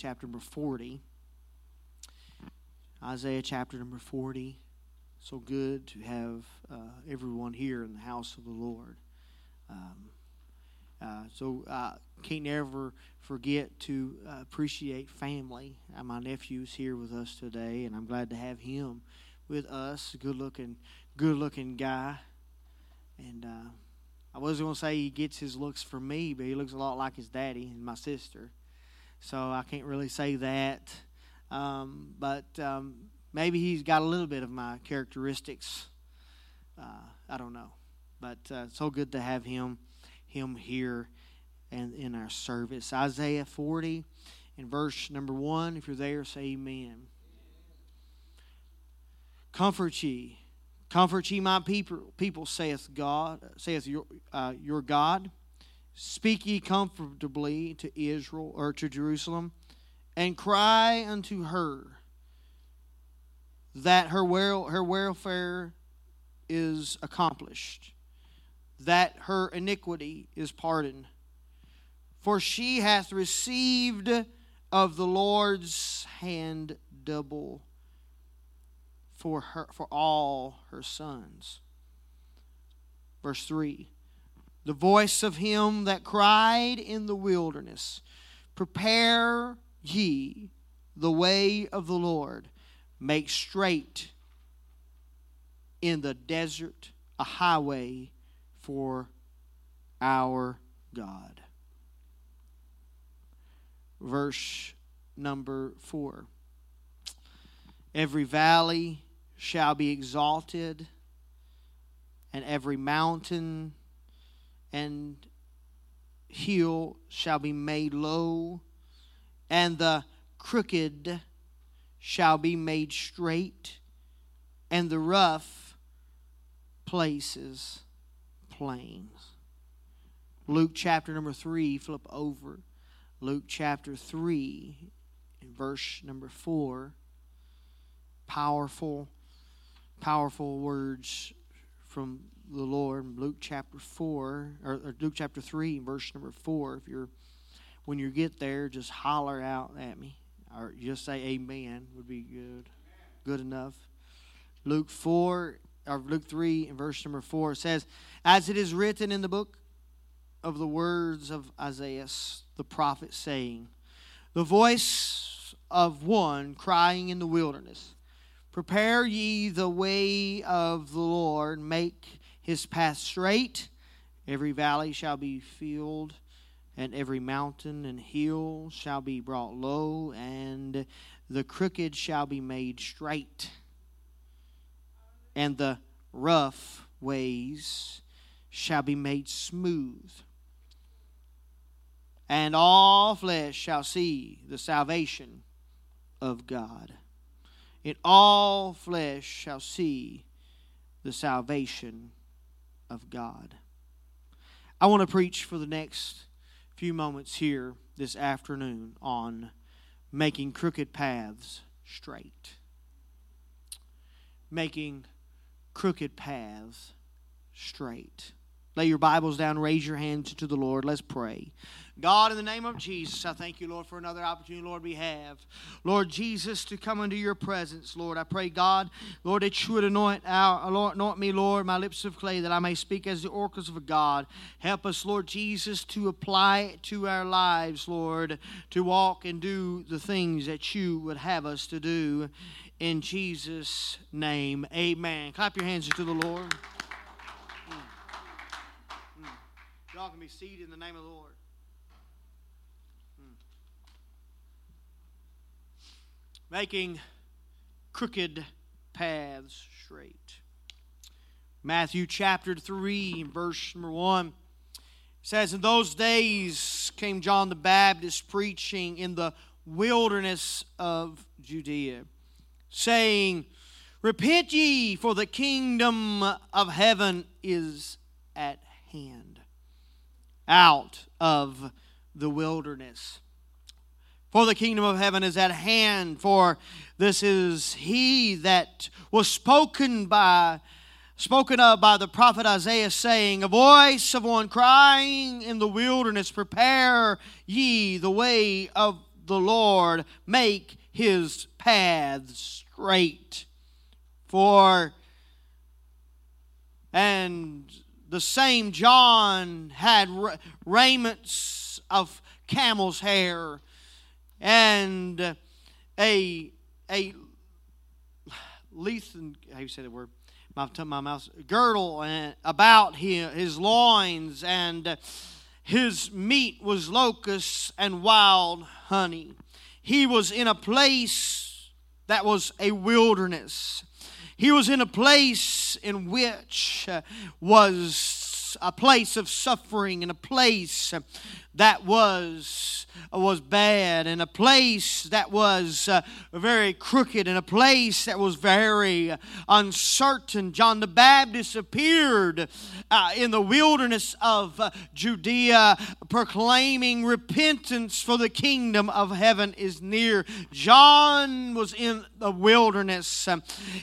chapter number 40. Isaiah chapter number 40. So good to have uh, everyone here in the house of the Lord. Um, uh, so I uh, can't ever forget to uh, appreciate family. Uh, my nephew's here with us today, and I'm glad to have him with us. Good looking, good looking guy. And uh, I wasn't going to say he gets his looks from me, but he looks a lot like his daddy and my sister. So I can't really say that. Um, but um, maybe he's got a little bit of my characteristics. Uh, I don't know. But so good to have him him here and in our service. Isaiah 40 in verse number 1. If you're there, say amen. Comfort ye. Comfort ye my people, people saith God, saith your, uh, your God. Speak ye comfortably to Israel or to Jerusalem, and cry unto her that her, wel- her welfare is accomplished that her iniquity is pardoned. For she hath received of the Lord's hand double for her for all her sons. Verse 3 The voice of him that cried in the wilderness, Prepare ye the way of the Lord, make straight in the desert a highway for our God. Verse number four Every valley shall be exalted, and every mountain and hill shall be made low, and the crooked shall be made straight, and the rough places plains. Luke chapter number 3, flip over. Luke chapter 3, verse number 4. Powerful, powerful words from the Lord. Luke chapter 4, or, or Luke chapter 3, verse number 4. If you're, when you get there, just holler out at me. Or just say amen would be good. Good enough. Luke 4 or Luke 3 and verse number 4 says, As it is written in the book of the words of Isaiah the prophet, saying, The voice of one crying in the wilderness, Prepare ye the way of the Lord, make his path straight. Every valley shall be filled, and every mountain and hill shall be brought low, and the crooked shall be made straight and the rough ways shall be made smooth. And all flesh shall see the salvation of God. And all flesh shall see the salvation of God. I want to preach for the next few moments here this afternoon on making crooked paths straight. Making crooked paths straight. Lay your Bibles down, raise your hands to the Lord. Let's pray. God, in the name of Jesus, I thank you, Lord, for another opportunity, Lord, we have. Lord Jesus, to come into your presence, Lord. I pray, God, Lord, that you would anoint, our, Lord, anoint me, Lord, my lips of clay, that I may speak as the oracles of God. Help us, Lord Jesus, to apply it to our lives, Lord, to walk and do the things that you would have us to do in Jesus' name. Amen. Clap your hands to the Lord. Mm. Mm. Y'all can be seated in the name of the Lord. Mm. Making crooked paths straight. Matthew chapter 3, verse number 1 says, In those days came John the Baptist preaching in the wilderness of Judea saying, Repent ye, for the kingdom of heaven is at hand. Out of the wilderness. For the kingdom of heaven is at hand, for this is he that was spoken by spoken of by the prophet Isaiah, saying, A voice of one crying in the wilderness, Prepare ye the way of the Lord make his paths straight. For, and the same John had raiments of camel's hair and a a lethen how you say the word? My my mouth girdle about his loins and his meat was locusts and wild honey. He was in a place that was a wilderness he was in a place in which uh, was a place of suffering and a place that was was bad and a place that was uh, very crooked and a place that was very uncertain. John the baptist appeared uh, in the wilderness of uh, judea proclaiming repentance for the kingdom of heaven is near. John was in the wilderness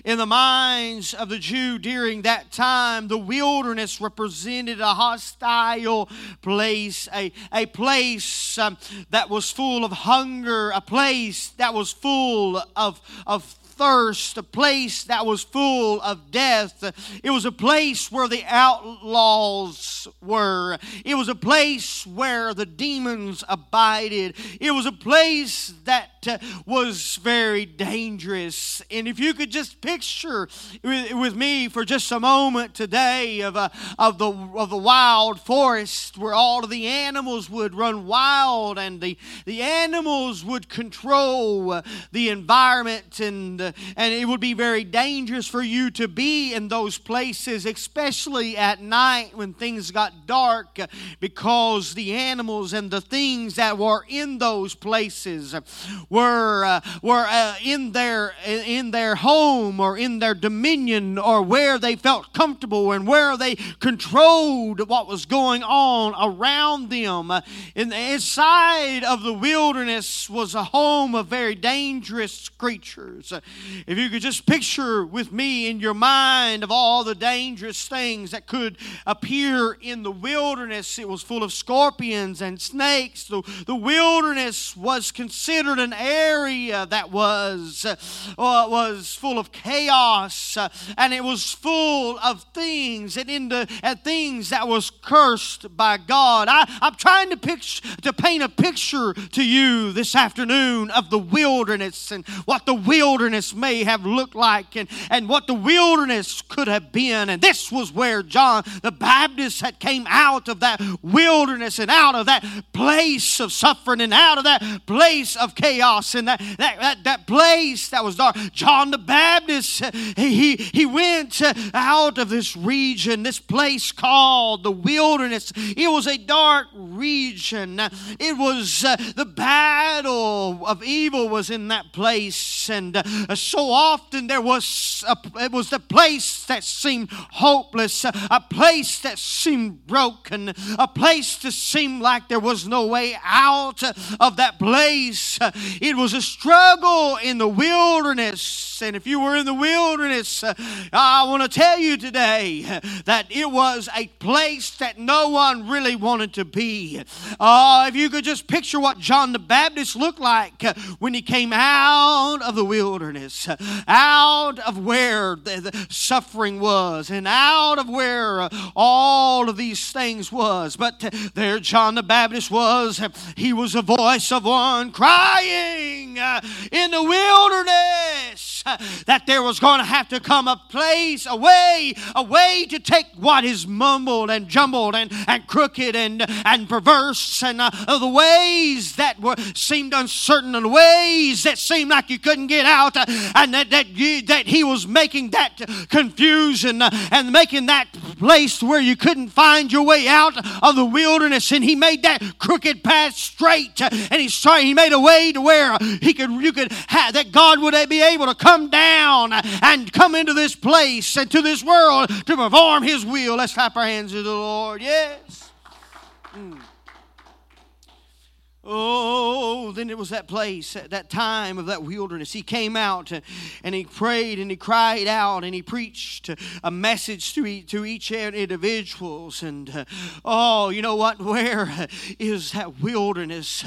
in the minds of the jew during that time. The wilderness represented a hostile place a, a place um, that was full of hunger, a place that was full of, of thirst, a place that was full of death. It was a place where the outlaws were. It was a place where the demons abided. It was a place that uh, was very dangerous. And if you could just picture with, me for just a moment today of, uh, of, the, of the wild forest where all of the animals would run wild and the, the animals would control the environment and and it would be very dangerous for you to be in those places, especially at night when things got dark, because the animals and the things that were in those places were uh, were uh, in their in their home or in their dominion or where they felt comfortable and where they controlled what was going on around them. In the inside of the wilderness was a home of very dangerous creatures. If you could just picture with me in your mind of all the dangerous things that could appear in the wilderness, it was full of scorpions and snakes. The, the wilderness was considered an area that was, uh, was full of chaos uh, and it was full of things and, in the, and things that was cursed by God. I, I'm trying to, picture, to paint a picture to you this afternoon of the wilderness and what the wilderness may may have looked like and, and what the wilderness could have been. And this was where John the Baptist had came out of that wilderness and out of that place of suffering and out of that place of chaos and that, that, that, that place that was dark. John the Baptist, he, he went out of this region, this place called the wilderness. It was a dark region. It was uh, the battle of evil was in that place. And uh, so often there was a, it was the place that seemed hopeless, a place that seemed broken, a place that seemed like there was no way out of that place. It was a struggle in the wilderness. And if you were in the wilderness, I want to tell you today that it was a place that no one really wanted to be. Uh, if you could just picture what John the Baptist looked like when he came out of the wilderness out of where the suffering was and out of where all of these things was. But there John the Baptist was. He was a voice of one crying in the wilderness that there was going to have to come a place, a way, a way to take what is mumbled and jumbled and, and crooked and, and perverse and uh, the ways that were seemed uncertain and the ways that seemed like you couldn't get out uh, and that, that, that he was making that confusion uh, and making that place where you couldn't find your way out of the wilderness. And he made that crooked path straight uh, and he started, he made a way to where he could you could have that God would be able to come down and come into this place and to this world to perform his will. Let's clap our hands to the Lord. Yes mm. Oh, then it was that place, that time of that wilderness. He came out and he prayed and he cried out and he preached a message to each, to each individuals. And uh, oh, you know what? Where is that wilderness?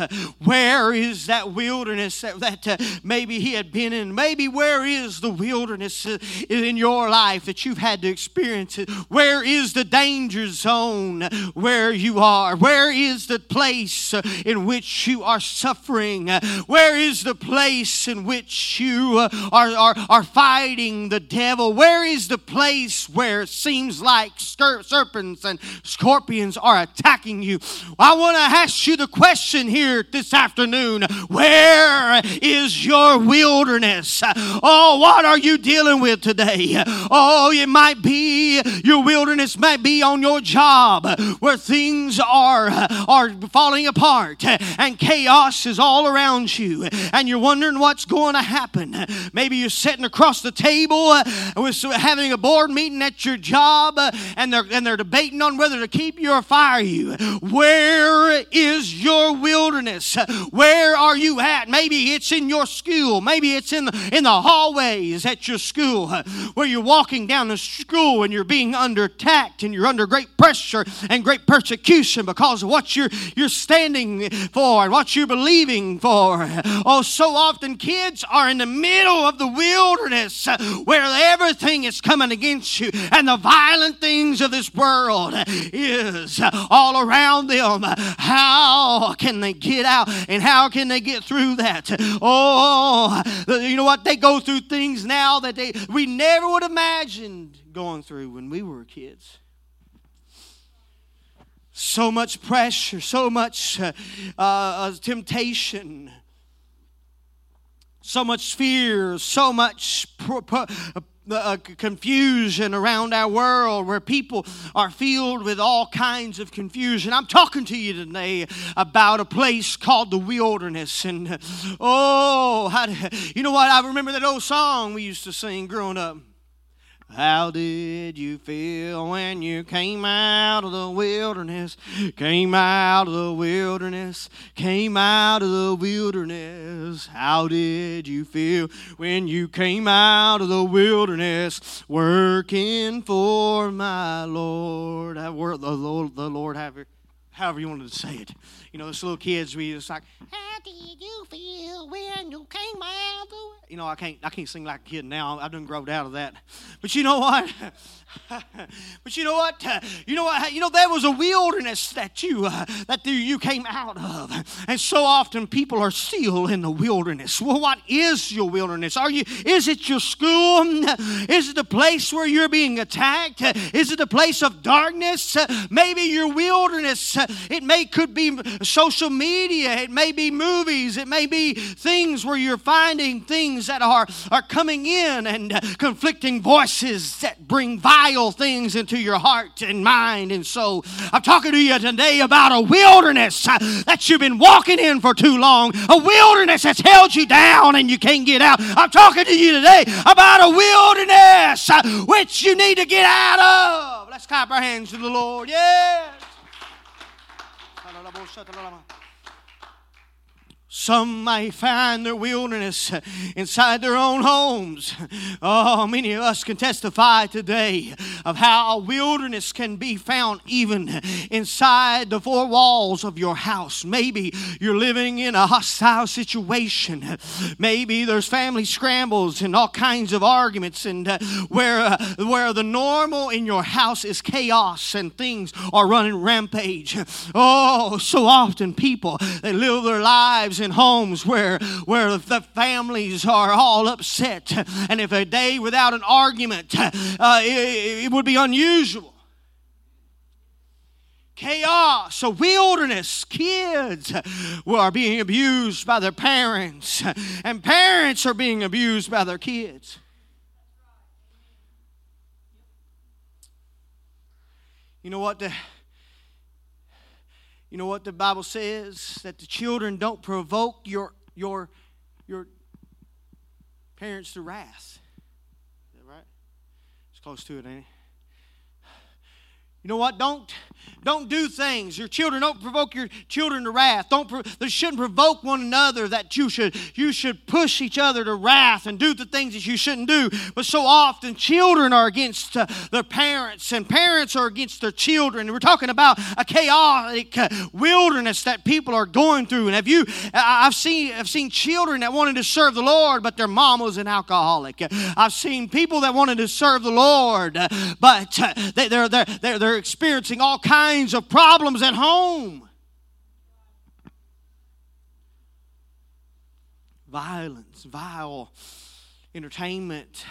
Where is that wilderness that, that uh, maybe he had been in? Maybe where is the wilderness uh, in your life that you've had to experience? Where is the danger zone where you are? Where is the place in which you are suffering? Where is the place in which you uh, are, are, are fighting the devil? Where is the place where it seems like serpents and scorpions are attacking you? I want to ask you the question here this afternoon Where is your wilderness? Oh, what are you dealing with today? Oh, it might be your wilderness might be on your job where things are, are falling apart and chaos is all around you and you're wondering what's going to happen. Maybe you're sitting across the table uh, with having a board meeting at your job uh, and they're, and they're debating on whether to keep you or fire you. Where is your wilderness? Where are you at? Maybe it's in your school. Maybe it's in the, in the hallways at your school where you're walking down the school and you're being under attack and you're under great pressure and great persecution because of what you're, you're standing for for and what you're believing for. Oh, so often kids are in the middle of the wilderness uh, where everything is coming against you and the violent things of this world is all around them. How can they get out and how can they get through that? Oh, you know what? They go through things now that they we never would have imagined going through when we were kids so much pressure, so much uh, uh, temptation, so much fear, so much pro- uh, confusion around our world where people are filled with all kinds of confusion. I'm talking to you today about a place called the wilderness. And oh, you know what? I remember that old song we used to sing growing up. How did you feel when you came out of the wilderness? Came out of the wilderness, came out of the wilderness. How did you feel when you came out of the wilderness? Working for my Lord. The Lord, the Lord have however you wanted to say it. You know, those little kids, we just like, how did you feel when you came out of You know, I can't, I can't sing like a kid now. I've done growed out of that. But you know what? but you know what? You know what? You know there was a wilderness that you uh, that you came out of, and so often people are still in the wilderness. Well, what is your wilderness? Are you? Is it your school? Is it the place where you're being attacked? Is it the place of darkness? Maybe your wilderness. It may could be social media. It may be movies. It may be things where you're finding things that are are coming in and conflicting voices that bring vile things into your heart and mind and so I'm talking to you today about a wilderness uh, that you've been walking in for too long, a wilderness that's held you down and you can't get out. I'm talking to you today about a wilderness uh, which you need to get out of. Let's clap our hands to the Lord. la bossa, treu la mà. Some may find their wilderness inside their own homes. Oh, many of us can testify today of how a wilderness can be found even inside the four walls of your house. Maybe you're living in a hostile situation. Maybe there's family scrambles and all kinds of arguments, and uh, where uh, where the normal in your house is chaos and things are running rampage. Oh, so often people they live their lives in homes where, where the families are all upset. And if a day without an argument, uh, it, it would be unusual chaos, a wilderness. Kids are being abused by their parents, and parents are being abused by their kids. You know what? The, you know what the Bible says? That the children don't provoke your, your, your parents to wrath. Is that right? It's close to it, ain't it? You know what? Don't don't do things. Your children don't provoke your children to wrath. Don't they shouldn't provoke one another that you should you should push each other to wrath and do the things that you shouldn't do. But so often children are against uh, their parents and parents are against their children. And we're talking about a chaotic uh, wilderness that people are going through. And have you I've seen I've seen children that wanted to serve the Lord but their mom was an alcoholic. I've seen people that wanted to serve the Lord but uh, they, they're, they're, they're, they're experiencing all kinds of problems at home. Violence, vile entertainment,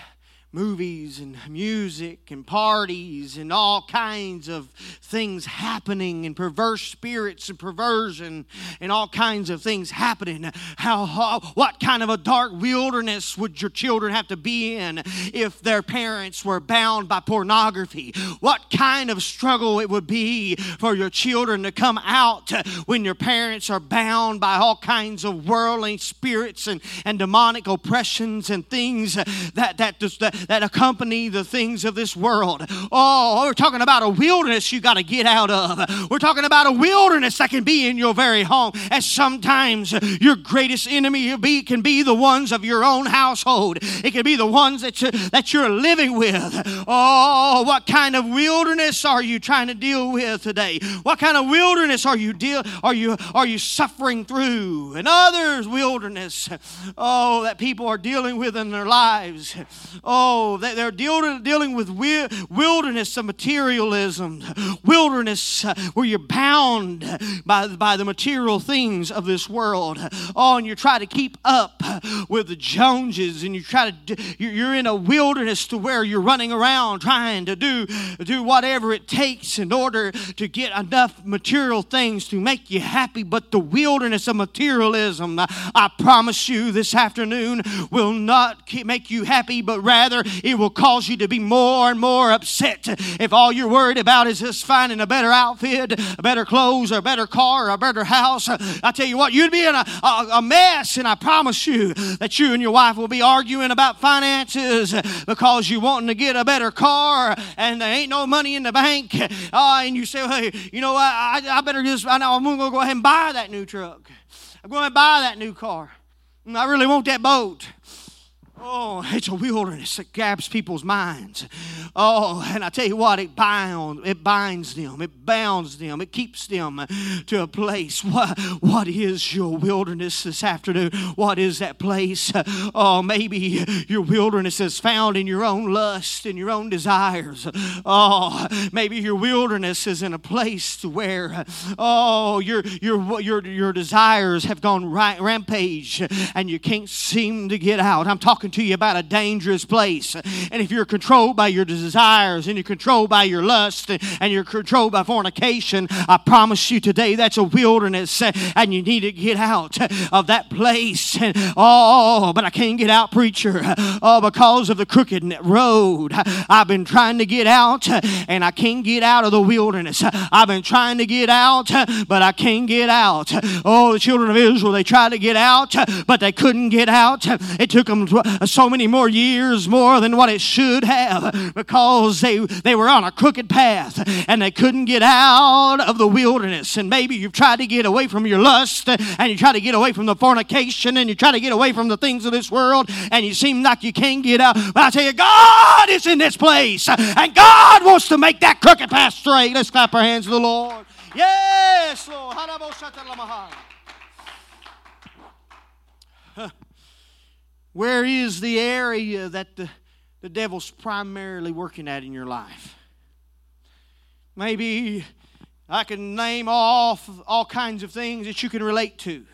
movies and music and parties and all kinds of things happening and perverse spirits and perversion and all kinds of things happening. How, how, what kind of a dark wilderness would your children have to be in if their parents were bound by pornography? What kind of struggle it would be for your children to come out when your parents are bound by all kinds of worldly spirits and, and demonic oppressions and things that that, that that accompany the things of this world. Oh, we're talking about a wilderness you got to get out of. We're talking about a wilderness that can be in your very home. And sometimes your greatest enemy can be the ones of your own household. It can be the ones that, you, that you're living with. Oh, what kind of wilderness are you trying to deal with today? What kind of wilderness are you deal are you are you suffering through? And others wilderness. Oh, that people are dealing with in their lives. Oh, they're dealing, dealing with wilderness of materialism, wilderness uh, where you're bound by, by the material things of this world. Oh, and you try to keep up with the Joneses, and you try to, you're in a wilderness to where you're running around trying to do, do whatever it takes in order to get enough material things to make you happy. But the wilderness of materialism, I promise you this afternoon, will not make you happy, but rather it will cause you to be more and more upset if all you're worried about is just finding a better outfit, a better clothes, a better car, a better house. I tell you what, you'd be in a, a, a mess, and I promise you that you and your wife will be arguing about finances because you wanting to get a better car and there ain't no money in the bank. Uh, and you say, hey, you know what? I, I better just, I know I'm going to go ahead and buy that new truck. I'm going to buy that new car. I really want that boat. Oh, it's a wilderness that grabs people's minds. Oh, and I tell you what, it binds, it binds them, it bounds them, it keeps them to a place. What, what is your wilderness this afternoon? What is that place? Oh, maybe your wilderness is found in your own lust and your own desires. Oh, maybe your wilderness is in a place to where, oh, your your your your desires have gone right, rampage and you can't seem to get out. I'm talking talking to you about a dangerous place. And if you're controlled by your desires and you're controlled by your lust and you're controlled by fornication, I promise you today that's a wilderness and you need to get out of that place. Oh, but I can't get out, preacher. Oh, because of the crooked road. I've been trying to get out and I can't get out of the wilderness. I've been trying to get out, but I can't get out. Oh, the children of Israel, they tried to get out, but they couldn't get out. It took them so many more years more than what it should have because they, they were on a crooked path and they couldn't get out of the wilderness. And maybe you've tried to get away from your lust and you try to get away from the fornication and you try to get away from the things of this world and you seem like you can't get out. But I tell you, God is in this place and God wants to make that crooked path straight. Let's clap our hands to the Lord. Yes, Lord. Where is the area that the, the devil's primarily working at in your life? Maybe I can name off all kinds of things that you can relate to.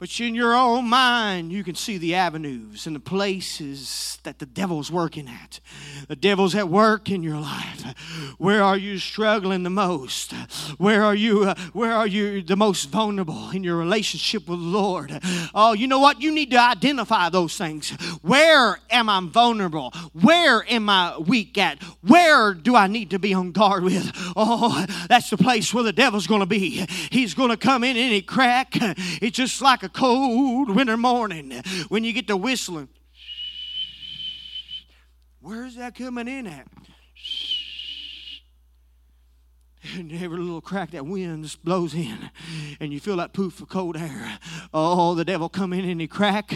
But in your own mind, you can see the avenues and the places that the devil's working at. The devil's at work in your life. Where are you struggling the most? Where are you? Uh, where are you the most vulnerable in your relationship with the Lord? Oh, you know what? You need to identify those things. Where am I vulnerable? Where am I weak at? Where do I need to be on guard with? Oh, that's the place where the devil's going to be. He's going to come in any crack. It's just like a cold winter morning when you get to whistling. Where's that coming in at? And every little crack that wind blows in, and you feel that poof of cold air. Oh, the devil come in any crack,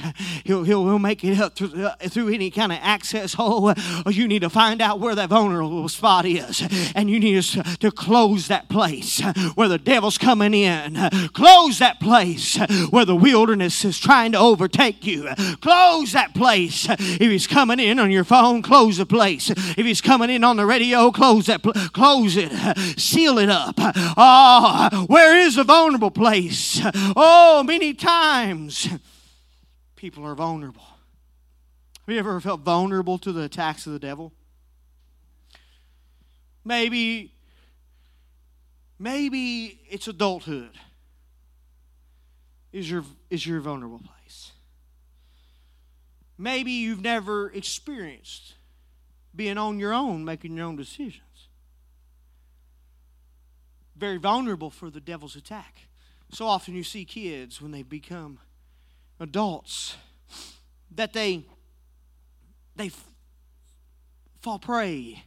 he'll he'll, he'll make it up through, uh, through any kind of access hole. Oh, you need to find out where that vulnerable spot is, and you need to, to close that place where the devil's coming in. Close that place where the wilderness is trying to overtake you. Close that place. If he's coming in on your phone, close the place. If he's coming in on the radio, close that. Pl- close it seal it up. Ah, where is the vulnerable place? Oh, many times people are vulnerable. Have you ever felt vulnerable to the attacks of the devil? Maybe, maybe it's adulthood. Is your is your vulnerable place? Maybe you've never experienced being on your own, making your own decisions very vulnerable for the devil's attack. So often you see kids when they become adults that they they fall prey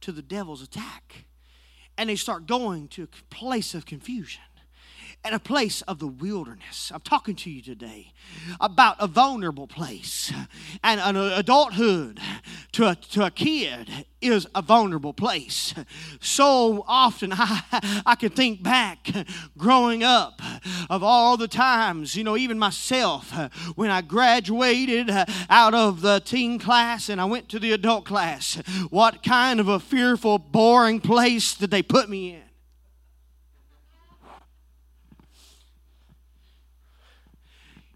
to the devil's attack and they start going to a place of confusion and a place of the wilderness. I'm talking to you today about a vulnerable place. And an adulthood to a, to a kid is a vulnerable place. So often I, I can think back growing up of all the times, you know, even myself, when I graduated out of the teen class and I went to the adult class, what kind of a fearful, boring place did they put me in?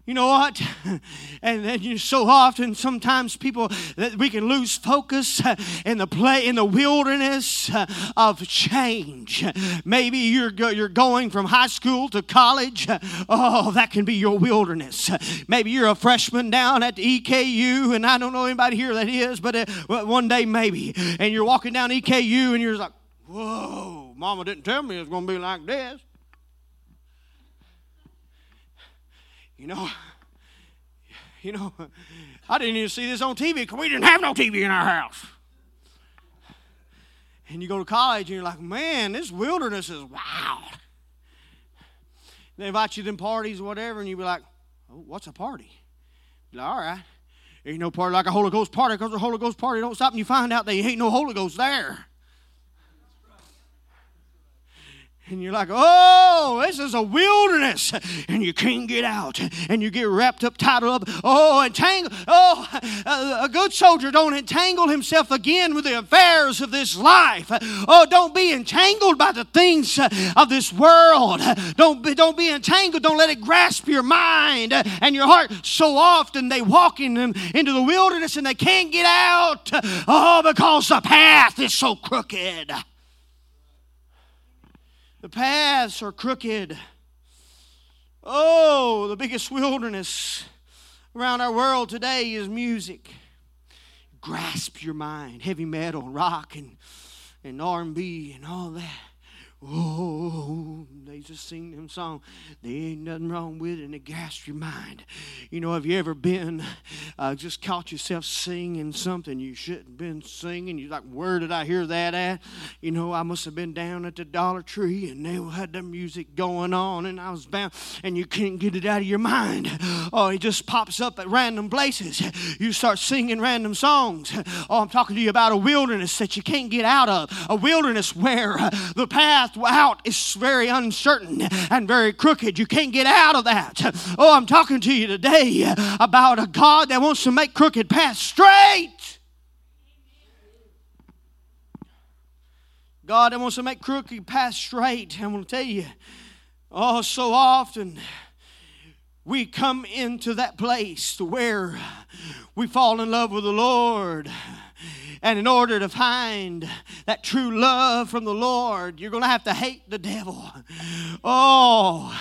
You know what? And then you so often, sometimes people that we can lose focus in the play in the wilderness of change. Maybe you're you're going from high school to college. Oh, that can be your wilderness. Maybe you're a freshman down at the EKU, and I don't know anybody here that is, but uh, one day maybe, and you're walking down EKU, and you're like, "Whoa, Mama didn't tell me it's going to be like this." You know, you know, I didn't even see this on TV because we didn't have no TV in our house. And you go to college and you're like, man, this wilderness is wild. They invite you to them parties or whatever, and you be like, oh, what's a party? Like, all right. Ain't no party like a Holy Ghost party because the Holy Ghost party don't stop and you find out there ain't no Holy Ghost there. And you're like, oh, this is a wilderness, and you can't get out, and you get wrapped up, tied up, oh, entangled. Oh, a good soldier don't entangle himself again with the affairs of this life. Oh, don't be entangled by the things of this world. Don't be, don't be entangled. Don't let it grasp your mind and your heart. So often they walk in them into the wilderness and they can't get out. Oh, because the path is so crooked. The paths are crooked. Oh, the biggest wilderness around our world today is music. Grasp your mind, heavy metal, rock, and, and R&B, and all that. Oh, they just sing them song. There ain't nothing wrong with it, it gasps your mind. You know, have you ever been uh, just caught yourself singing something you shouldn't have been singing? You're like, where did I hear that at? You know, I must have been down at the Dollar Tree, and they had the music going on, and I was bound, and you can't get it out of your mind. Oh, it just pops up at random places. You start singing random songs. Oh, I'm talking to you about a wilderness that you can't get out of, a wilderness where the path path out is very uncertain and very crooked. You can't get out of that. Oh, I'm talking to you today about a God that wants to make crooked paths straight. God that wants to make crooked paths straight. I'm going to tell you, oh, so often we come into that place to where we fall in love with the Lord and in order to find that true love from the Lord, you're going to have to hate the devil. Oh,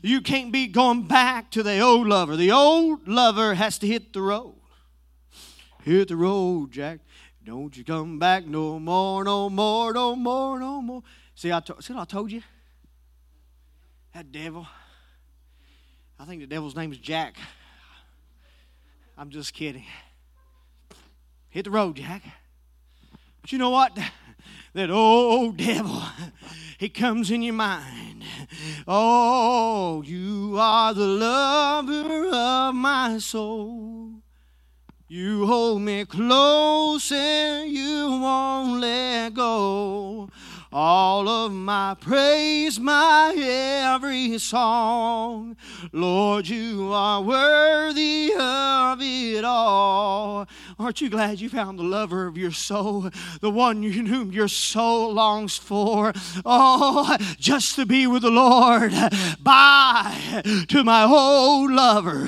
you can't be going back to the old lover. The old lover has to hit the road. Hit the road, Jack. Don't you come back no more, no more, no more, no more. See, I to, see I told you? That devil. I think the devil's name is Jack. I'm just kidding. Hit the road, Jack. But you know what? that old devil, he comes in your mind. Oh, you are the lover of my soul. You hold me close and you won't let go. All of my praise, my every song. Lord, you are worthy of it all. Aren't you glad you found the lover of your soul, the one whom your soul longs for? Oh, just to be with the Lord. Bye to my old lover.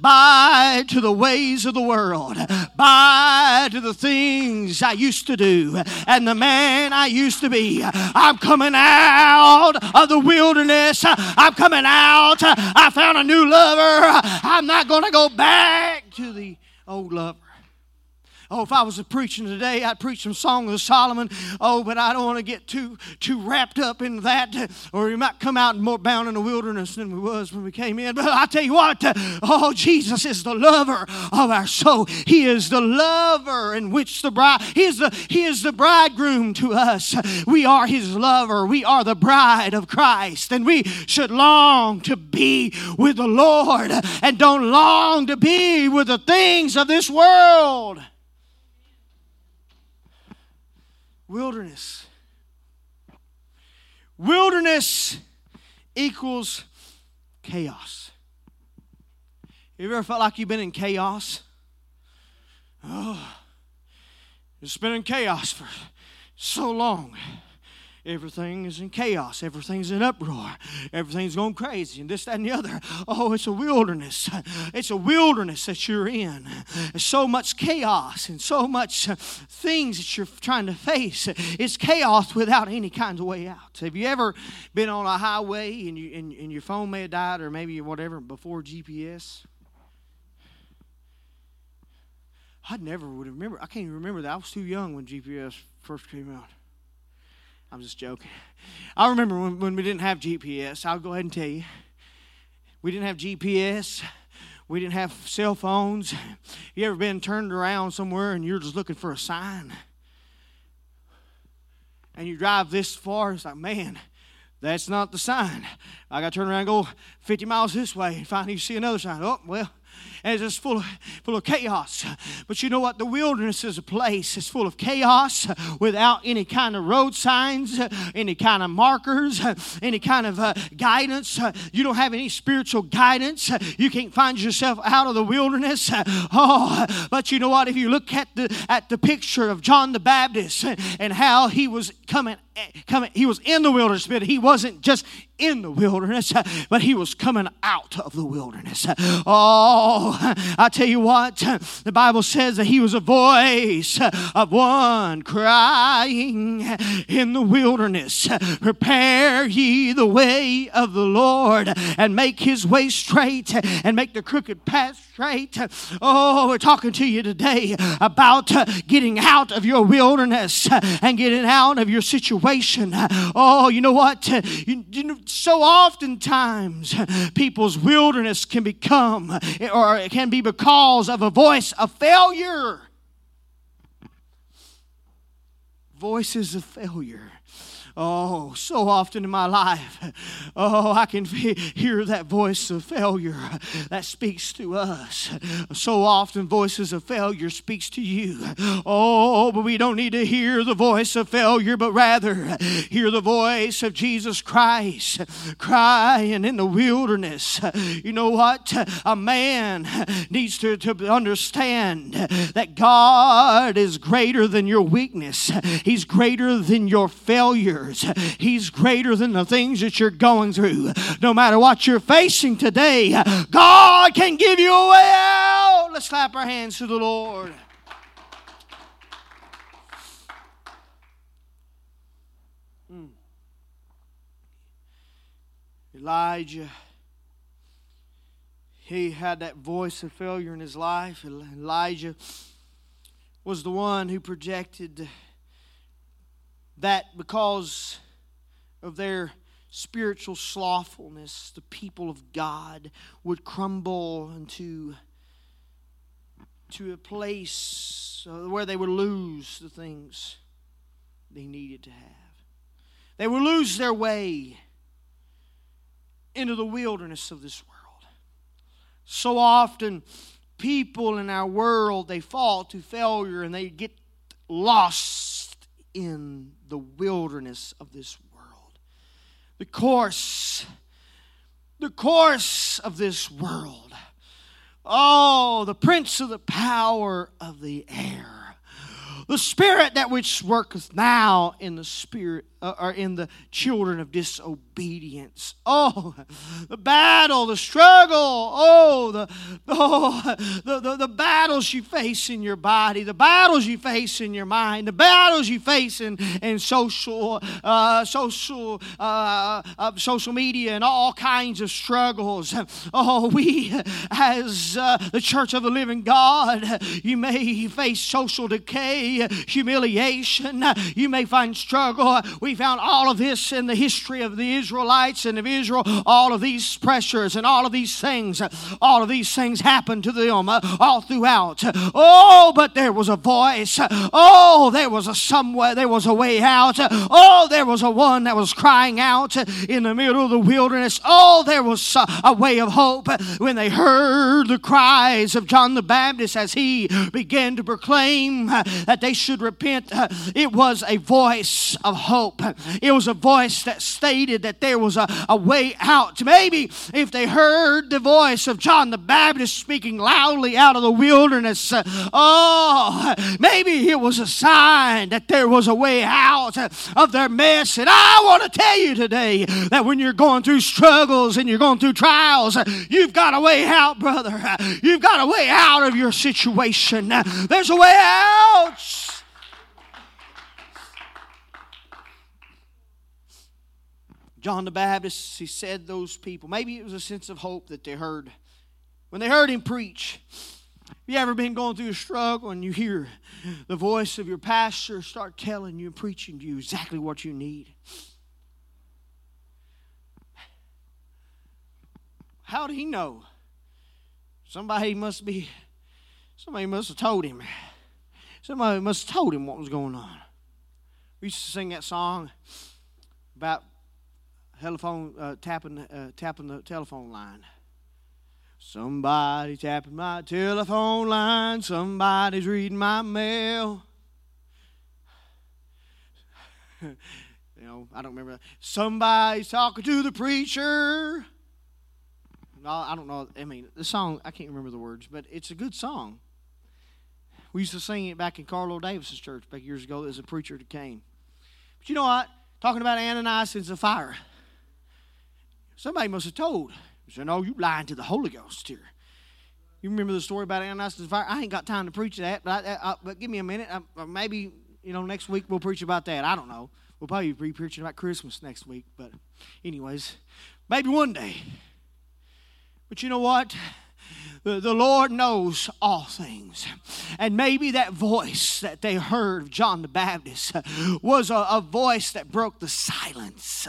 Bye to the ways of the world. Bye to the things I used to do and the man I used to be. I'm coming out of the wilderness. I'm coming out. I found a new lover. I'm not going to go back to the old lover. Oh, if I was preaching today, I'd preach some Song of Solomon. Oh, but I don't want to get too too wrapped up in that, or we might come out more bound in the wilderness than we was when we came in. But I tell you what, oh, Jesus is the lover of our soul. He is the lover in which the bride. He is the He is the bridegroom to us. We are His lover. We are the bride of Christ, and we should long to be with the Lord, and don't long to be with the things of this world. Wilderness. Wilderness equals chaos. You ever felt like you've been in chaos? Oh, it's been in chaos for so long. Everything is in chaos. Everything's in uproar. Everything's going crazy and this, that, and the other. Oh, it's a wilderness. It's a wilderness that you're in. So much chaos and so much uh, things that you're trying to face. It's chaos without any kind of way out. Have you ever been on a highway and, you, and, and your phone may have died or maybe whatever before GPS? I never would remember. I can't even remember that. I was too young when GPS first came out. I'm just joking. I remember when, when we didn't have GPS. I'll go ahead and tell you. We didn't have GPS. We didn't have cell phones. You ever been turned around somewhere and you're just looking for a sign? And you drive this far, it's like, man, that's not the sign. I got to turn around and go 50 miles this way and finally see another sign. Oh, well, and it's just full of, full of chaos. But you know what? The wilderness is a place. It's full of chaos without any kind of road signs, any kind of markers, any kind of uh, guidance. You don't have any spiritual guidance. You can't find yourself out of the wilderness. Oh, but you know what? If you look at the at the picture of John the Baptist and how he was coming coming he was in the wilderness but he wasn't just in the wilderness but he was coming out of the wilderness. Oh i tell you what the bible says that he was a voice of one crying in the wilderness prepare ye the way of the lord and make his way straight and make the crooked path straight oh we're talking to you today about getting out of your wilderness and getting out of your situation. Oh, you know what? You, you know, so oftentimes people's wilderness can become or it can be because of a voice of failure. Voices of failure. Oh, so often in my life, oh, I can hear that voice of failure that speaks to us. So often, voices of failure speaks to you. Oh, but we don't need to hear the voice of failure, but rather hear the voice of Jesus Christ crying in the wilderness. You know what? A man needs to, to understand that God is greater than your weakness. He's greater than your failure. He's greater than the things that you're going through. No matter what you're facing today, God can give you a way out. Let's clap our hands to the Lord. Hmm. Elijah, he had that voice of failure in his life. Elijah was the one who projected that because of their spiritual slothfulness, the people of God would crumble into to a place uh, where they would lose the things they needed to have. They would lose their way into the wilderness of this world. So often, people in our world they fall to failure and they get lost in the wilderness of this world. The course, the course of this world. Oh, the prince of the power of the air. The spirit that which worketh now in the spirit uh, or in the children of disobedience. Oh, the battle, the struggle. Oh, the oh, the, the, the battles you face in your body, the battles you face in your mind, the battles you face in, in social uh, social uh, uh, social media and all kinds of struggles. Oh, we as uh, the Church of the Living God, you may face social decay, humiliation. You may find struggle. We found all of this in the history of the Israelites and of Israel. All of these pressures and all of these things, all of these things happened to them uh, all throughout. Oh, but there was a voice. Oh, there was a somewhere, there was a way out. Oh, there was a one that was crying out in the middle of the wilderness. Oh, there was uh, a way of hope when they heard the cries of John the Baptist as he began to proclaim uh, that they should repent. Uh, it was a voice of hope. It was a voice that stated that there was a, a way out. Maybe if they heard the voice of John the Baptist speaking loudly out of the wilderness, uh, oh, maybe it was a sign that there was a way out of their mess. And I want to tell you today that when you're going through struggles and you're going through trials, you've got a way out, brother. You've got a way out of your situation. There's a way out. John the Baptist, he said those people, maybe it was a sense of hope that they heard. When they heard him preach, have you ever been going through a struggle and you hear the voice of your pastor start telling you and preaching to you exactly what you need? How did he know? Somebody must be, somebody must have told him. Somebody must have told him what was going on. We used to sing that song about telephone uh, tapping uh, tapping the telephone line. Somebody tapping my telephone line. Somebody's reading my mail. you know, I don't remember. That. Somebody's talking to the preacher. No, I don't know. I mean, the song, I can't remember the words, but it's a good song. We used to sing it back in Carlo Davis's church back years ago. There's a preacher that came. But you know what? Talking about Ananias and Sapphira. Somebody must have told. He said, No, you lying to the Holy Ghost here. You remember the story about Ananias and Sapphira? I ain't got time to preach that, but, I, I, but give me a minute. I, uh, maybe, you know, next week we'll preach about that. I don't know. We'll probably be preaching about Christmas next week, but anyways, maybe one day. But you know what? The Lord knows all things. And maybe that voice that they heard of John the Baptist was a, a, voice that broke the silence.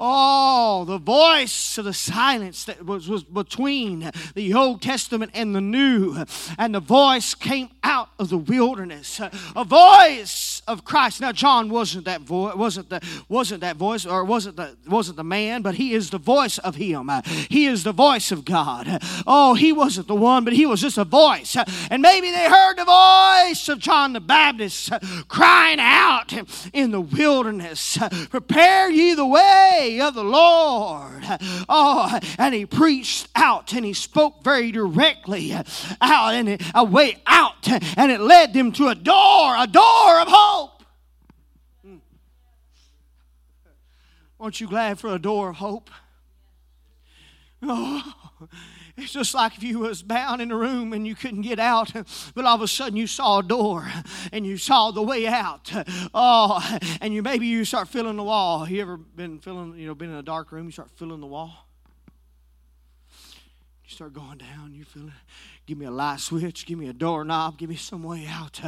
Oh, the voice of the silence that was, was between the Old Testament and the New. And the voice came out of the wilderness. A voice of Christ. Now, John wasn't that voice, wasn't the wasn't that voice, or wasn't the wasn't the man, but he is the voice of him. He is the voice of God. Oh, he wasn't the one, but he was just a voice. And maybe they heard the voice of John the Baptist crying out in the wilderness, Prepare ye the way of the Lord. Oh, and he preached out and he spoke very directly out and a way out, and it led them to a door, a door of hope. Hmm. Aren't you glad for a door of hope? Oh, it's just like if you was bound in a room and you couldn't get out, but all of a sudden you saw a door and you saw the way out. Oh, and you maybe you start feeling the wall. You ever been feeling, you know, been in a dark room, you start feeling the wall? You start going down, you feel Give me a light switch. Give me a doorknob. Give me some way out.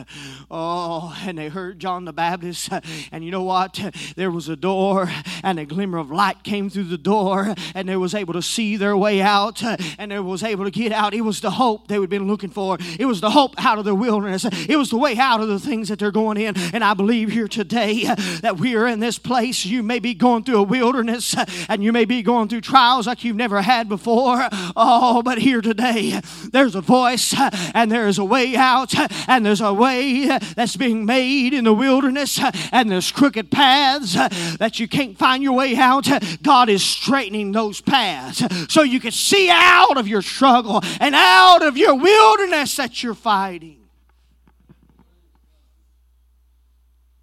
Oh, and they heard John the Baptist. And you know what? There was a door, and a glimmer of light came through the door, and they was able to see their way out, and they was able to get out. It was the hope they had been looking for. It was the hope out of the wilderness. It was the way out of the things that they're going in. And I believe here today that we are in this place. You may be going through a wilderness, and you may be going through trials like you've never had before. Oh, but here today, there's a voice and there's a way out and there's a way that's being made in the wilderness and there's crooked paths that you can't find your way out. God is straightening those paths so you can see out of your struggle and out of your wilderness that you're fighting.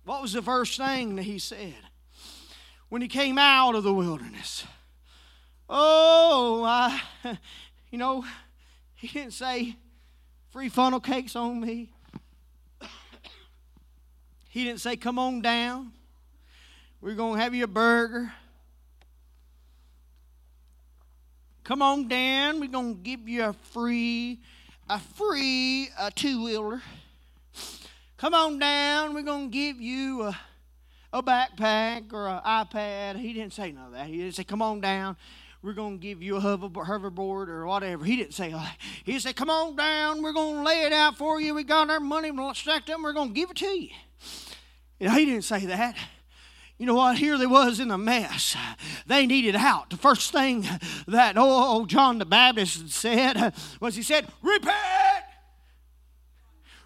What was the first thing that he said when he came out of the wilderness? Oh, I, you know, he didn't say, free funnel cakes on me. he didn't say, come on down. We're going to have you a burger. Come on down. We're going to give you a free, a free a two-wheeler. Come on down. We're going to give you a, a backpack or an iPad. He didn't say none of that. He didn't say, come on down we're going to give you a hoverboard or whatever. He didn't say that. He said, come on down. We're going to lay it out for you. We got our money stacked up. We're going to give it to you. Know, he didn't say that. You know what? Here they was in a mess. They needed out. The first thing that oh John the Baptist said was he said, "Repent,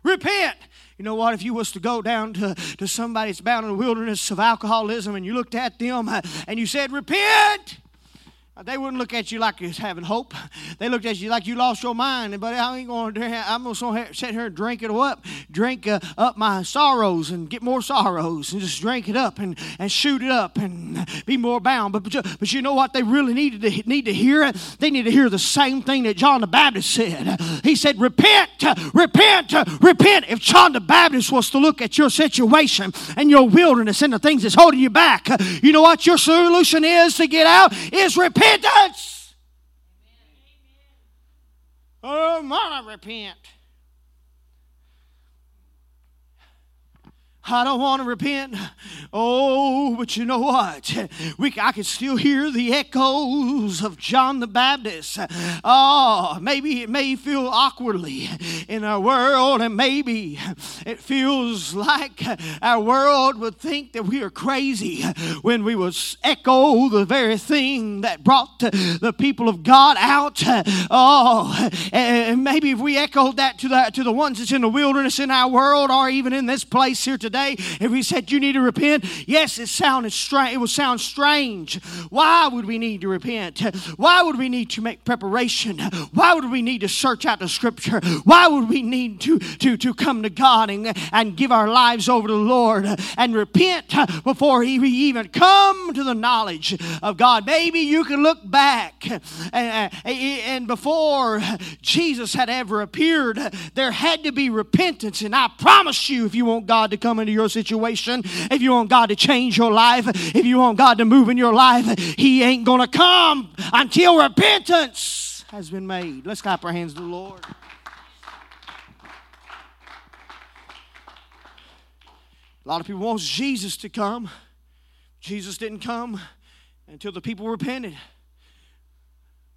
repent." You know what? If you was to go down to, to somebody that's bound in the wilderness of alcoholism and you looked at them and you said, "Repent," They wouldn't look at you like you was having hope. They looked at you like you lost your mind. But I ain't going to. I'm going to sit here and drink it up, drink uh, up my sorrows and get more sorrows, and just drink it up and, and shoot it up and be more bound. But, but but you know what? They really needed to need to hear. They need to hear the same thing that John the Baptist said. He said, "Repent, repent, repent." If John the Baptist was to look at your situation and your wilderness and the things that's holding you back, you know what your solution is to get out is repent repentance. Oh, I'm going to repent. I don't want to repent. Oh, but you know what? We, I can still hear the echoes of John the Baptist. Oh, maybe it may feel awkwardly in our world, and maybe it feels like our world would think that we are crazy when we would echo the very thing that brought the people of God out. Oh, and maybe if we echoed that to the to the ones that's in the wilderness in our world, or even in this place here today today, if we said you need to repent, yes, it sounded strange. It would sound strange. Why would we need to repent? Why would we need to make preparation? Why would we need to search out the Scripture? Why would we need to to to come to God and and give our lives over to the Lord and repent before we even come to the knowledge of God? Maybe you can look back and, and before Jesus had ever appeared, there had to be repentance, and I promise you, if you want God to come into into your situation, if you want God to change your life, if you want God to move in your life, He ain't going to come until repentance has been made. Let's clap our hands to the Lord. A lot of people want Jesus to come. Jesus didn't come until the people repented.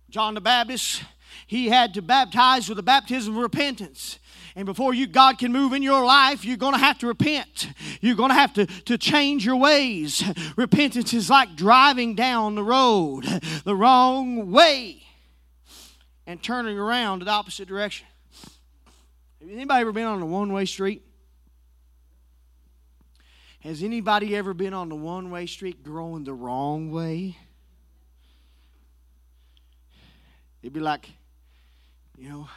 John the Baptist, he had to baptize with the baptism of repentance. And before you God can move in your life, you're going to have to repent. You're going to have to, to change your ways. Repentance is like driving down the road the wrong way and turning around the opposite direction. Have anybody ever been on a one-way street? Has anybody ever been on the one-way street going the wrong way? It'd be like, you know,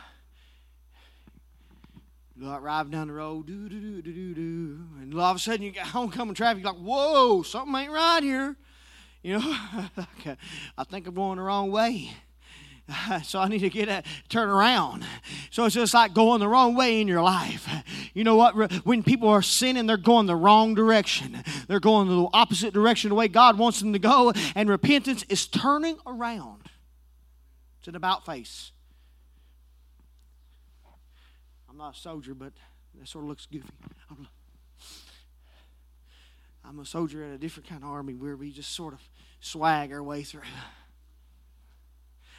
you go driving down the road, do do do do do do, and all of a sudden you got homecoming traffic. You're like, whoa, something ain't right here. You know, uh, I think I'm going the wrong way. So I need to get a turn around. So it's just like going the wrong way in your life. You know what? When people are sinning, they're going the wrong direction. They're going the opposite direction the way God wants them to go. And repentance is turning around. It's an about face. I'm not a soldier, but that sort of looks goofy. I'm, I'm a soldier in a different kind of army where we just sort of swag our way through.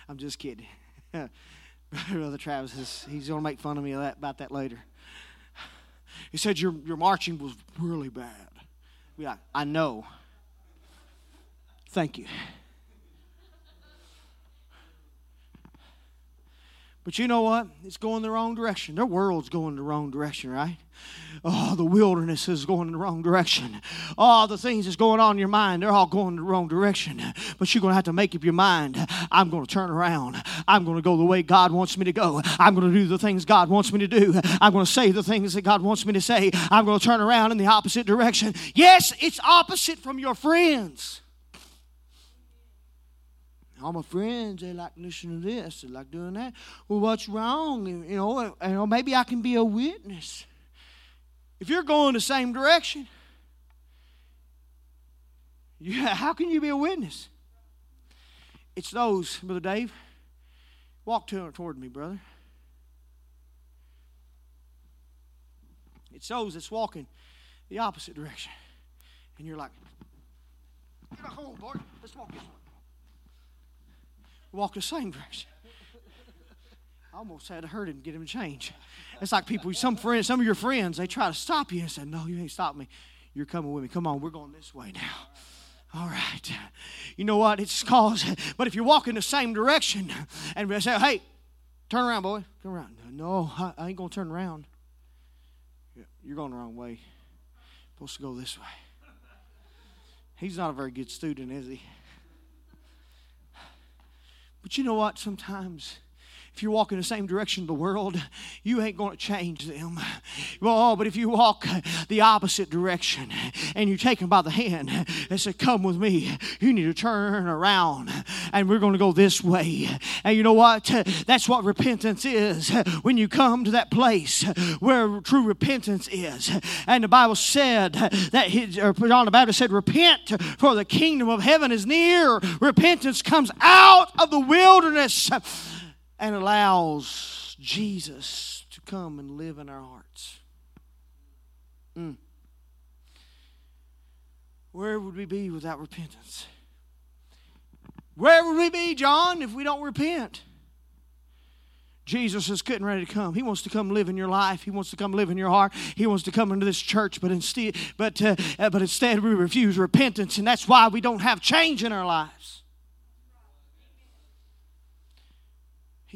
I'm just kidding. Brother Travis is he's gonna make fun of me that, about that later. He said your your marching was really bad. Like, I know. Thank you. But you know what? It's going the wrong direction. Their world's going the wrong direction, right? Oh, the wilderness is going in the wrong direction. All the things that's going on in your mind, they're all going the wrong direction. But you're going to have to make up your mind. I'm going to turn around. I'm going to go the way God wants me to go. I'm going to do the things God wants me to do. I'm going to say the things that God wants me to say. I'm going to turn around in the opposite direction. Yes, it's opposite from your friends. All my friends, they like listening to this, they like doing that. Well, what's wrong? You know, you know, maybe I can be a witness. If you're going the same direction, yeah, how can you be a witness? It's those, Brother Dave. Walk to, toward me, brother. It's those that's walking the opposite direction. And you're like, come on, boy, let's walk this way walk the same direction. I almost had to hurt him, get him to change. It's like people, some friends, some of your friends, they try to stop you and say, No, you ain't stop me. You're coming with me. Come on, we're going this way now. All right. You know what? It's cause, but if you walk in the same direction and say, Hey, turn around, boy. Come around. No, I ain't going to turn around. You're going the wrong way. supposed to go this way. He's not a very good student, is he? But you know what? Sometimes if you walk in the same direction of the world, you ain't going to change them. Well, but if you walk the opposite direction and you take them by the hand and say, Come with me, you need to turn around and we're going to go this way. And you know what? That's what repentance is when you come to that place where true repentance is. And the Bible said that John the Baptist said, Repent, for the kingdom of heaven is near. Repentance comes out of the wilderness and allows Jesus to come and live in our hearts. Mm. Where would we be without repentance? Where would we be, John, if we don't repent? Jesus is getting ready to come. He wants to come live in your life. He wants to come live in your heart. He wants to come into this church, but instead, but, uh, but instead we refuse repentance, and that's why we don't have change in our lives.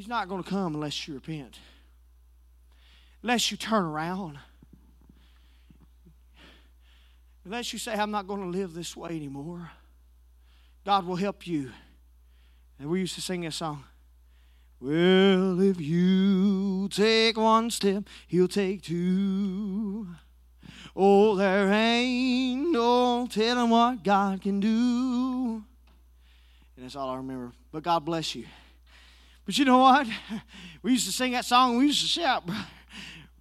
He's not going to come unless you repent, unless you turn around, unless you say, I'm not going to live this way anymore. God will help you. And we used to sing a song. Well, if you take one step, he'll take two. Oh, there ain't no telling what God can do. And that's all I remember. But God bless you. But you know what? We used to sing that song, we used to shout, Brother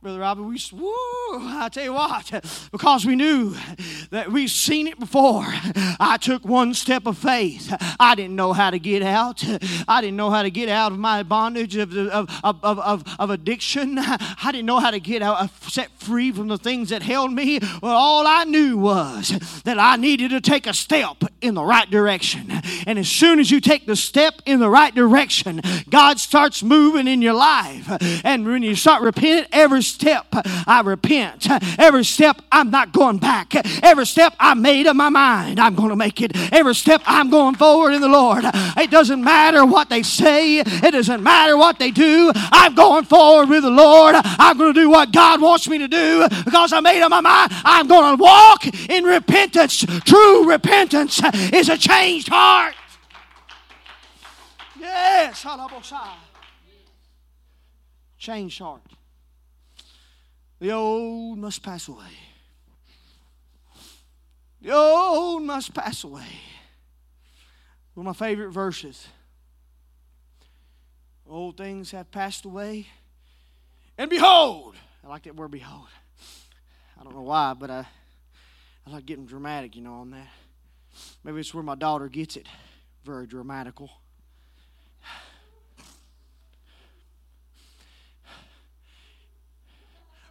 Robbie, we, woo, I tell you what, because we knew that we've seen it before. I took one step of faith. I didn't know how to get out. I didn't know how to get out of my bondage of, of, of, of, of addiction. I didn't know how to get out, set free from the things that held me. Well, all I knew was that I needed to take a step in the right direction. And as soon as you take the step in the right direction, God starts moving in your life. And when you start repenting, every step I repent. Every step I'm not going back. Every step I made up my mind I'm going to make it. Every step I'm going forward in the Lord. It doesn't matter what they say. It doesn't matter what they do. I'm going forward with the Lord. I'm going to do what God wants me to do because I made up my mind. I'm going to walk in repentance. True repentance is a changed heart. Yes, changed heart. The old must pass away. The old must pass away. One of my favorite verses. Old things have passed away. And behold, I like that word behold. I don't know why, but I, I like getting dramatic, you know, on that. Maybe it's where my daughter gets it. Very dramatical.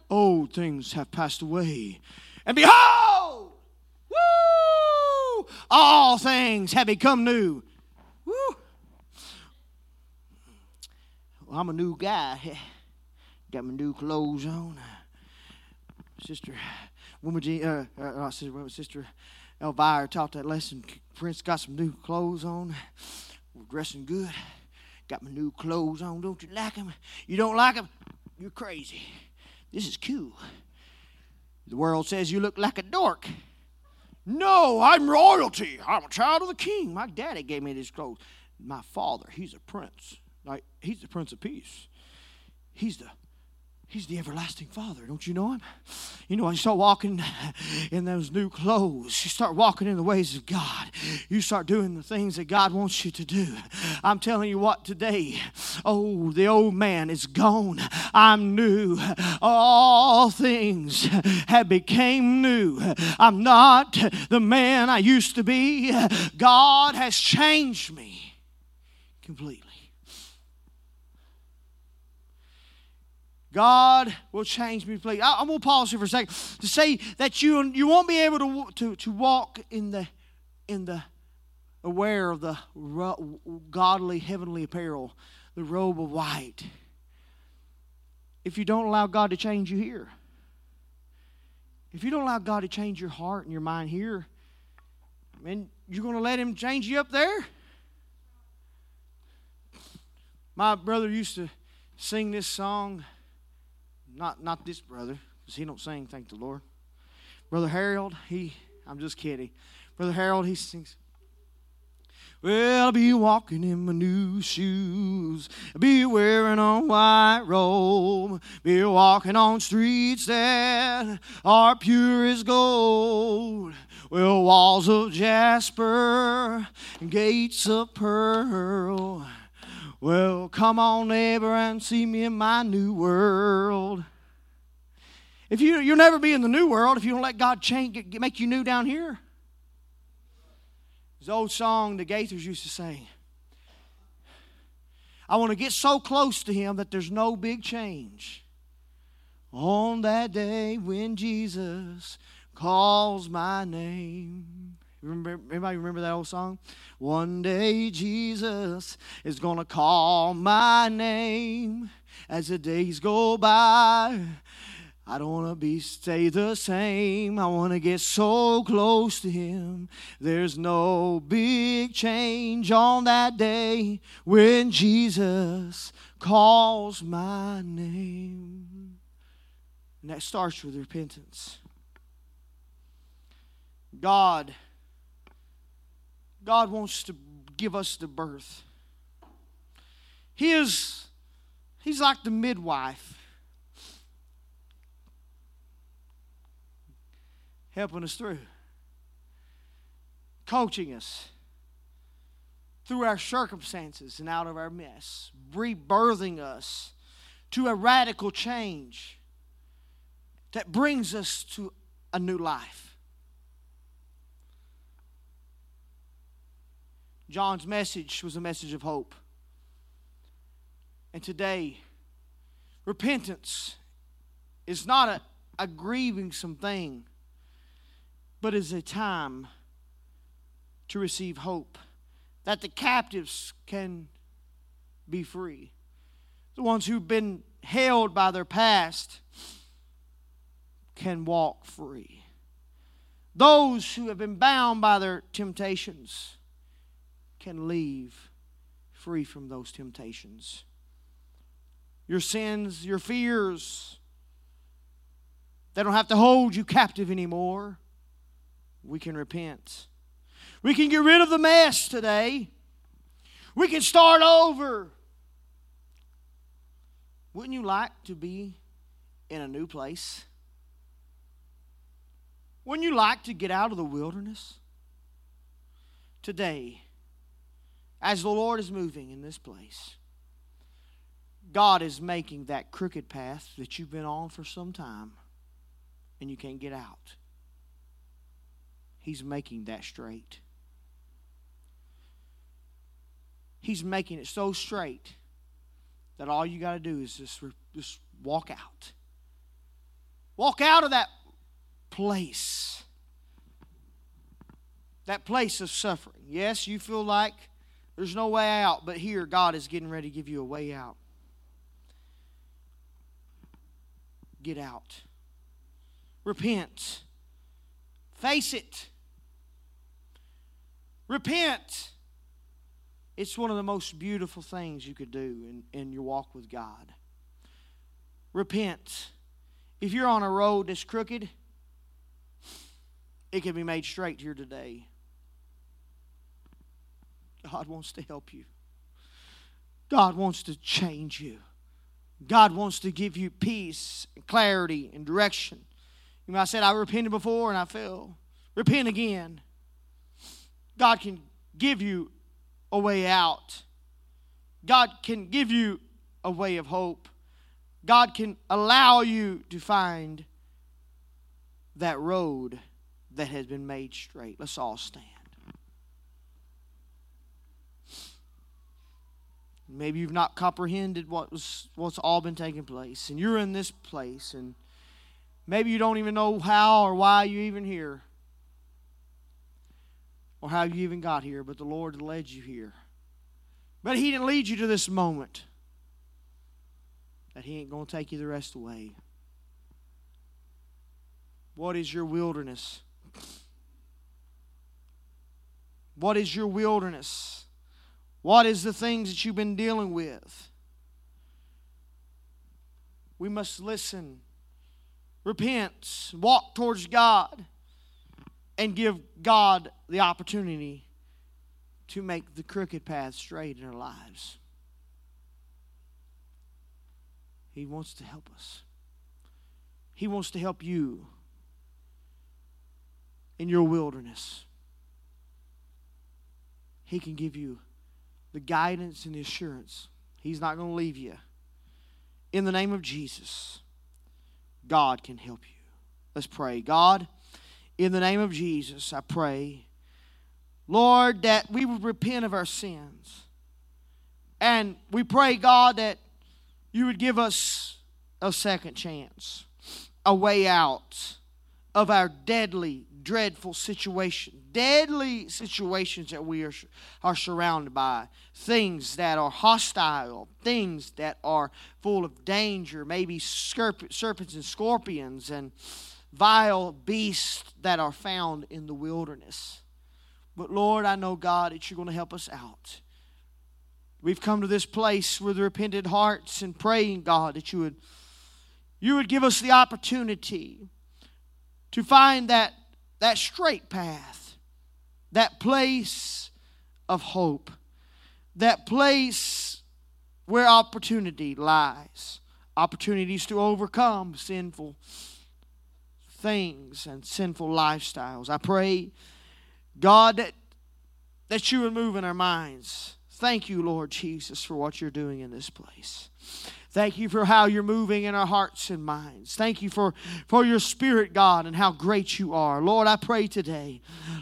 Old things have passed away. And behold, woo, all things have become new. Woo. Well, I'm a new guy. Got my new clothes on. Sister, woman, uh, uh, sister, sister Elvira taught that lesson. Prince got some new clothes on. We're dressing good. Got my new clothes on. Don't you like them? You don't like them? You're crazy. This is cool. The world says you look like a dork. No, I'm royalty. I'm a child of the king. My daddy gave me these clothes. My father, he's a prince. Like he's the prince of peace. He's the He's the everlasting Father. Don't you know him? You know, you start walking in those new clothes. You start walking in the ways of God. You start doing the things that God wants you to do. I'm telling you what, today, oh, the old man is gone. I'm new. All things have became new. I'm not the man I used to be. God has changed me completely. God will change me, please. I, am going to pause here for a second to say that you, you won't be able to, to, to walk in the, in the aware of the godly heavenly apparel, the robe of white, if you don't allow God to change you here. If you don't allow God to change your heart and your mind here, I mean, you're going to let Him change you up there? My brother used to sing this song. Not not this brother, because he don't sing, thank the Lord. Brother Harold, he I'm just kidding. Brother Harold, he sings. Well, I'll be walking in my new shoes. I'll be wearing a white robe. Be walking on streets that are pure as gold. Well, walls of jasper and gates of pearl. Well, come on, neighbor, and see me in my new world. If you, you'll never be in the new world if you don't let God change, make you new down here. This old song the Gaithers used to sing. I want to get so close to Him that there's no big change. On that day when Jesus calls my name. Remember, anybody remember that old song? One day Jesus is gonna call my name as the days go by. I don't want to be stay the same. I want to get so close to him. There's no big change on that day when Jesus calls my name. And that starts with repentance. God God wants to give us the birth. He is, he's like the midwife, helping us through, coaching us through our circumstances and out of our mess, rebirthing us to a radical change that brings us to a new life. John's message was a message of hope. And today, repentance is not a, a grieving some thing, but is a time to receive hope that the captives can be free. The ones who've been held by their past can walk free. Those who have been bound by their temptations can leave free from those temptations. Your sins, your fears, they don't have to hold you captive anymore. We can repent. We can get rid of the mess today. We can start over. Wouldn't you like to be in a new place? Wouldn't you like to get out of the wilderness? Today, as the Lord is moving in this place, God is making that crooked path that you've been on for some time and you can't get out. He's making that straight. He's making it so straight that all you got to do is just, just walk out. Walk out of that place. That place of suffering. Yes, you feel like there's no way out, but here God is getting ready to give you a way out. Get out. Repent. Face it. Repent. It's one of the most beautiful things you could do in, in your walk with God. Repent. If you're on a road that's crooked, it can be made straight here today. God wants to help you. God wants to change you. God wants to give you peace and clarity and direction. You know, I said I repented before and I fell. Repent again. God can give you a way out. God can give you a way of hope. God can allow you to find that road that has been made straight. Let's all stand. Maybe you've not comprehended what was what's all been taking place, and you're in this place, and maybe you don't even know how or why you even here, or how you even got here. But the Lord led you here. But He didn't lead you to this moment. That He ain't going to take you the rest of the way. What is your wilderness? What is your wilderness? What is the things that you've been dealing with? We must listen, repent, walk towards God, and give God the opportunity to make the crooked path straight in our lives. He wants to help us. He wants to help you in your wilderness. He can give you the guidance and the assurance. He's not going to leave you. In the name of Jesus, God can help you. Let's pray. God, in the name of Jesus, I pray, Lord, that we would repent of our sins. And we pray, God, that you would give us a second chance, a way out of our deadly, dreadful situation, deadly situations that we are, are surrounded by, things that are hostile, things that are full of danger, maybe serpents and scorpions and vile beasts that are found in the wilderness. But Lord, I know, God, that you're going to help us out. We've come to this place with repentant hearts and praying, God, that you would, you would give us the opportunity to find that, that straight path, that place of hope, that place where opportunity lies, opportunities to overcome sinful things and sinful lifestyles. I pray, God, that, that you would move in our minds. Thank you, Lord Jesus, for what you're doing in this place. Thank you for how you're moving in our hearts and minds. Thank you for, for your spirit, God, and how great you are. Lord, I pray today,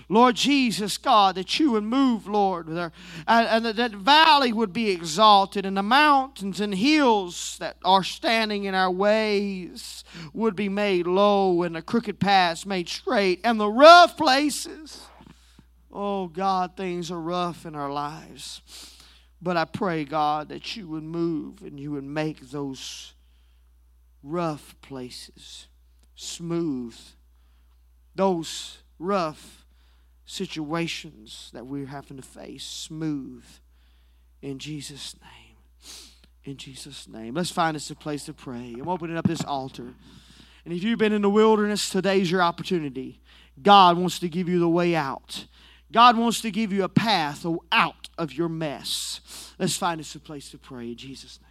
Lord Jesus, God, that you would move, Lord, with our, and, and that, that valley would be exalted, and the mountains and hills that are standing in our ways would be made low, and the crooked paths made straight, and the rough places. Oh, God, things are rough in our lives. But I pray, God, that you would move and you would make those rough places smooth, those rough situations that we're having to face smooth in Jesus' name. In Jesus' name. Let's find us a place to pray. I'm opening up this altar. And if you've been in the wilderness, today's your opportunity. God wants to give you the way out. God wants to give you a path out of your mess. Let's find us a place to pray in Jesus' name.